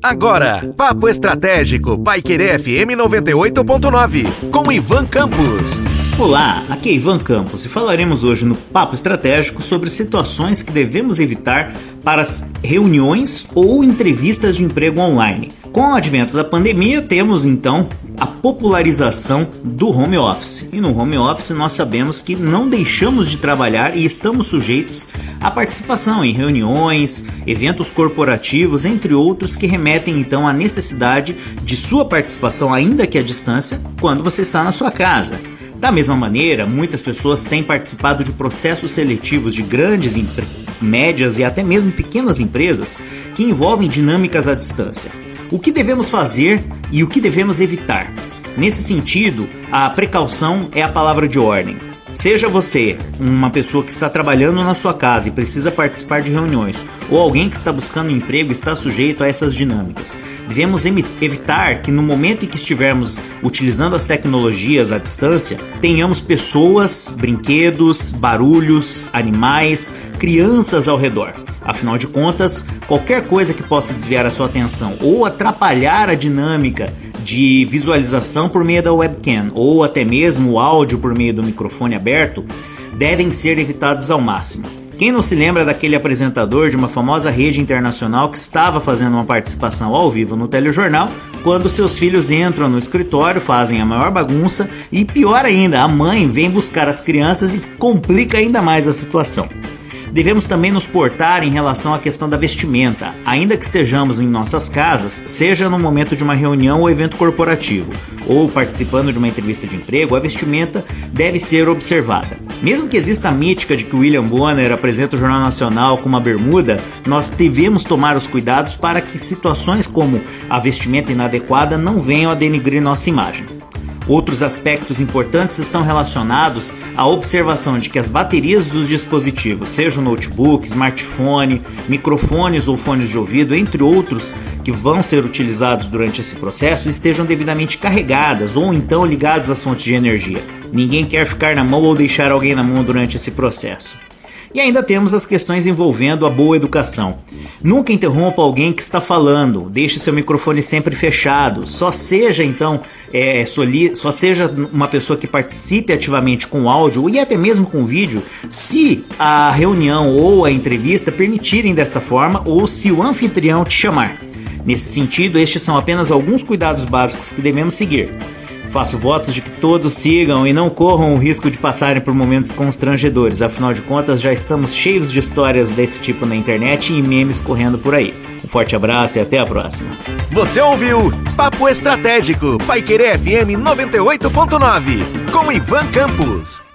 Agora, Papo Estratégico, Paiquerê FM 98.9, com Ivan Campos. Olá, aqui é Ivan Campos e falaremos hoje no Papo Estratégico sobre situações que devemos evitar para as reuniões ou entrevistas de emprego online. Com o advento da pandemia, temos então popularização do home office. E no home office nós sabemos que não deixamos de trabalhar e estamos sujeitos à participação em reuniões, eventos corporativos, entre outros que remetem então à necessidade de sua participação ainda que à distância quando você está na sua casa. Da mesma maneira, muitas pessoas têm participado de processos seletivos de grandes, médias e até mesmo pequenas empresas que envolvem dinâmicas à distância. O que devemos fazer e o que devemos evitar? Nesse sentido, a precaução é a palavra de ordem. Seja você uma pessoa que está trabalhando na sua casa e precisa participar de reuniões, ou alguém que está buscando emprego e está sujeito a essas dinâmicas, devemos evitar que no momento em que estivermos utilizando as tecnologias à distância, tenhamos pessoas, brinquedos, barulhos, animais, crianças ao redor. Afinal de contas, qualquer coisa que possa desviar a sua atenção ou atrapalhar a dinâmica de visualização por meio da webcam ou até mesmo o áudio por meio do microfone aberto devem ser evitados ao máximo. Quem não se lembra daquele apresentador de uma famosa rede internacional que estava fazendo uma participação ao vivo no telejornal quando seus filhos entram no escritório, fazem a maior bagunça e pior ainda, a mãe vem buscar as crianças e complica ainda mais a situação. Devemos também nos portar em relação à questão da vestimenta, ainda que estejamos em nossas casas, seja no momento de uma reunião ou evento corporativo, ou participando de uma entrevista de emprego, a vestimenta deve ser observada. Mesmo que exista a mítica de que William Bonner apresenta o Jornal Nacional com uma bermuda, nós devemos tomar os cuidados para que situações como a vestimenta inadequada não venham a denigrir nossa imagem. Outros aspectos importantes estão relacionados à observação de que as baterias dos dispositivos, seja o notebook, smartphone, microfones ou fones de ouvido, entre outros que vão ser utilizados durante esse processo, estejam devidamente carregadas ou então ligadas às fontes de energia. Ninguém quer ficar na mão ou deixar alguém na mão durante esse processo. E ainda temos as questões envolvendo a boa educação. Nunca interrompa alguém que está falando, deixe seu microfone sempre fechado. Só seja então, é, soli, só seja uma pessoa que participe ativamente com áudio e até mesmo com vídeo, se a reunião ou a entrevista permitirem desta forma ou se o anfitrião te chamar. Nesse sentido, estes são apenas alguns cuidados básicos que devemos seguir. Faço votos de que todos sigam e não corram o risco de passarem por momentos constrangedores, afinal de contas já estamos cheios de histórias desse tipo na internet e memes correndo por aí. Um forte abraço e até a próxima. Você ouviu Papo Estratégico, Paiquerê FM 98.9, com Ivan Campos.